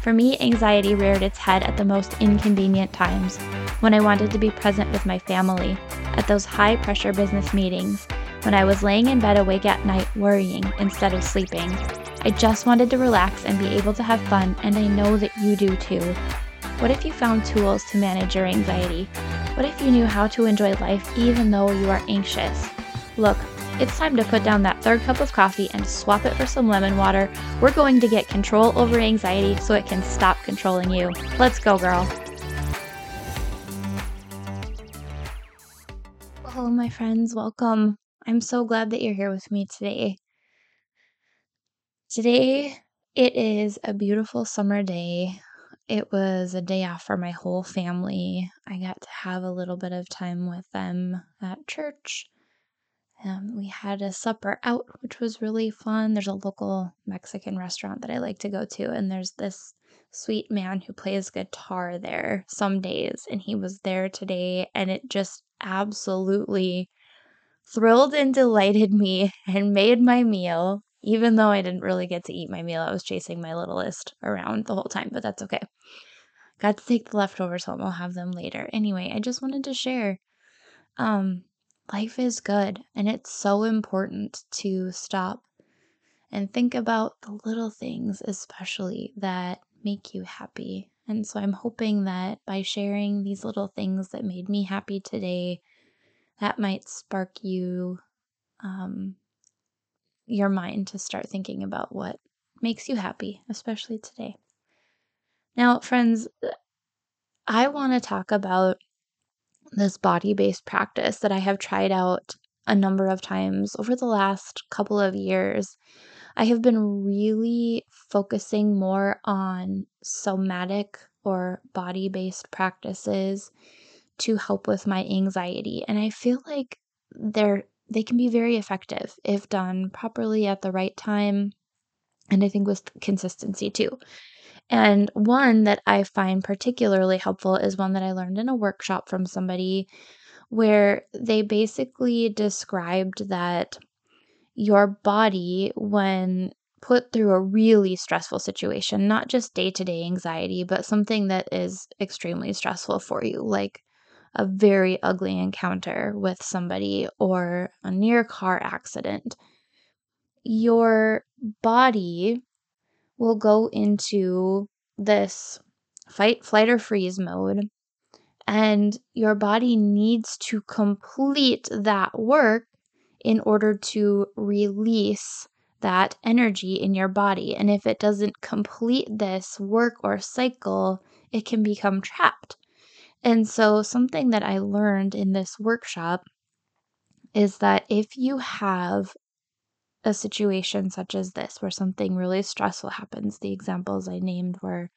For me, anxiety reared its head at the most inconvenient times when I wanted to be present with my family, at those high pressure business meetings, when I was laying in bed awake at night worrying instead of sleeping. I just wanted to relax and be able to have fun, and I know that you do too. What if you found tools to manage your anxiety? What if you knew how to enjoy life even though you are anxious? Look, it's time to put down that third cup of coffee and swap it for some lemon water. We're going to get control over anxiety so it can stop controlling you. Let's go, girl. Hello, my friends. Welcome. I'm so glad that you're here with me today. Today, it is a beautiful summer day. It was a day off for my whole family. I got to have a little bit of time with them at church um, we had a supper out, which was really fun. There's a local Mexican restaurant that I like to go to, and there's this sweet man who plays guitar there some days, and he was there today, and it just absolutely thrilled and delighted me and made my meal. Even though I didn't really get to eat my meal, I was chasing my littlest around the whole time, but that's okay. Got to take the leftovers home. I'll have them later. Anyway, I just wanted to share. Um, life is good and it's so important to stop and think about the little things, especially that make you happy. And so I'm hoping that by sharing these little things that made me happy today, that might spark you, um, your mind to start thinking about what makes you happy, especially today. Now, friends, I want to talk about this body based practice that I have tried out a number of times over the last couple of years. I have been really focusing more on somatic or body based practices to help with my anxiety. And I feel like they're they can be very effective if done properly at the right time and I think with consistency too. And one that I find particularly helpful is one that I learned in a workshop from somebody where they basically described that your body, when put through a really stressful situation, not just day to day anxiety, but something that is extremely stressful for you, like a very ugly encounter with somebody or a near car accident, your body will go into this fight, flight, or freeze mode. And your body needs to complete that work in order to release that energy in your body. And if it doesn't complete this work or cycle, it can become trapped. And so, something that I learned in this workshop is that if you have a situation such as this where something really stressful happens the examples i named were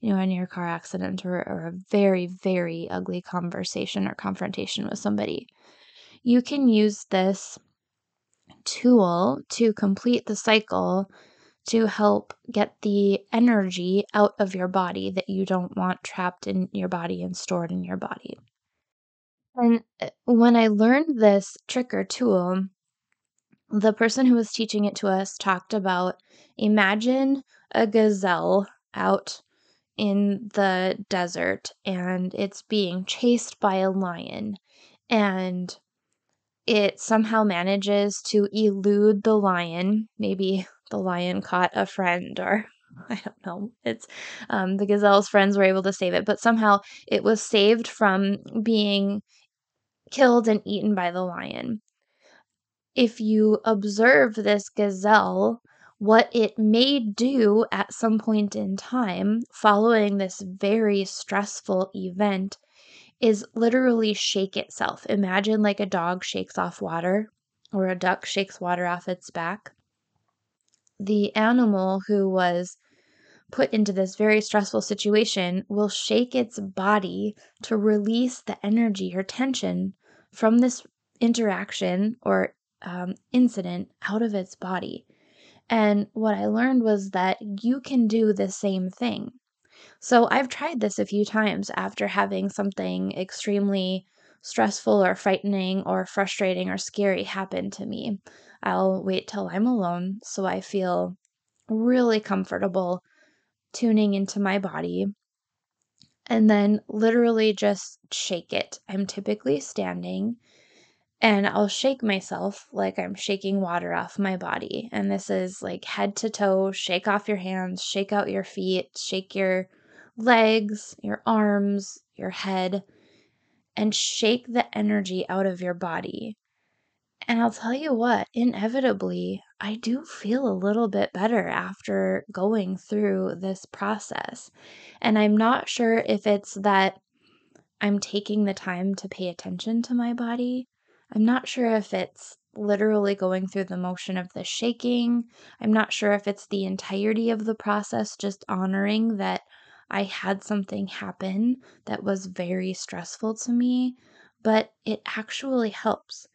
you know a near car accident or, or a very very ugly conversation or confrontation with somebody you can use this tool to complete the cycle to help get the energy out of your body that you don't want trapped in your body and stored in your body. And uh, when I learned this trick or tool, the person who was teaching it to us talked about imagine a gazelle out in the desert and it's being chased by a lion and it somehow manages to elude the lion maybe the lion caught a friend or I don't know. It's um, the gazelle's friends were able to save it, but somehow it was saved from being killed and eaten by the lion if you observe this gazelle, what it may do at some point in time following this very stressful event is literally shake itself. Imagine like a dog shakes off water or a duck shakes water off its back. The animal who was put into this very stressful situation will shake its body to release the energy or tension from this interaction or um, incident out of its body. And what I learned was that you can do the same thing. So I've tried this a few times after having something extremely stressful or frightening or frustrating or scary happen to me. I'll wait till I'm alone so I feel really comfortable tuning into my body and then literally just shake it. I'm typically standing and I'll shake myself like I'm shaking water off my body. And this is like head to toe, shake off your hands, shake out your feet, shake your legs, your arms, your head, and shake the energy out of your body. And I'll tell you what, inevitably, I do feel a little bit better after going through this process. And I'm not sure if it's that I'm taking the time to pay attention to my body I'm not sure if it's literally going through the motion of the shaking. I'm not sure if it's the entirety of the process, just honoring that I had something happen that was very stressful to me, but it actually helps.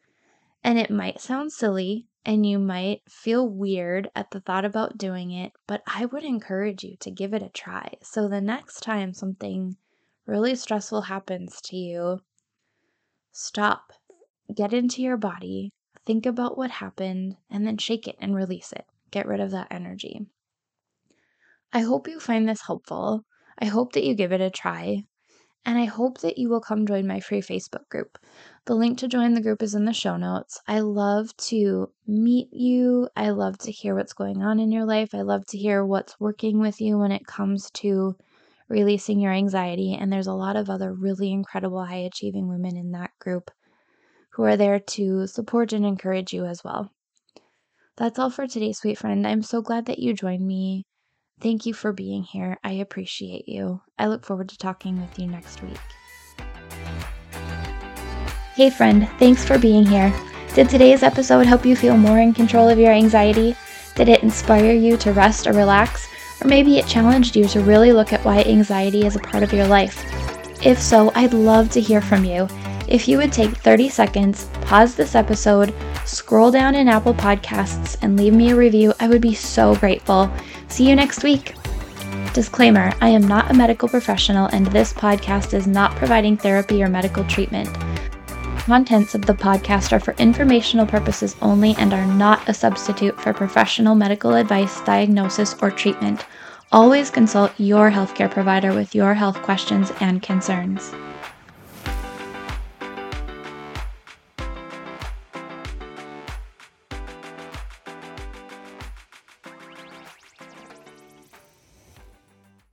And it might sound silly and you might feel weird at the thought about doing it, but I would encourage you to give it a try. So the next time something really stressful happens to you, stop get into your body, think about what happened, and then shake it and release it. Get rid of that energy. I hope you find this helpful. I hope that you give it a try. And I hope that you will come join my free Facebook group. The link to join the group is in the show notes. I love to meet you. I love to hear what's going on in your life. I love to hear what's working with you when it comes to releasing your anxiety. And there's a lot of other really incredible high achieving women in that group who are there to support and encourage you as well. That's all for today, sweet friend. I'm so glad that you joined me. Thank you for being here. I appreciate you. I look forward to talking with you next week. Hey, friend, thanks for being here. Did today's episode help you feel more in control of your anxiety? Did it inspire you to rest or relax? Or maybe it challenged you to really look at why anxiety is a part of your life? If so, I'd love to hear from you. If you would take 30 seconds, pause this episode, scroll down in Apple Podcasts, and leave me a review, I would be so grateful. See you next week. Disclaimer I am not a medical professional, and this podcast is not providing therapy or medical treatment. Contents of the podcast are for informational purposes only and are not a substitute for professional medical advice, diagnosis, or treatment. Always consult your healthcare provider with your health questions and concerns.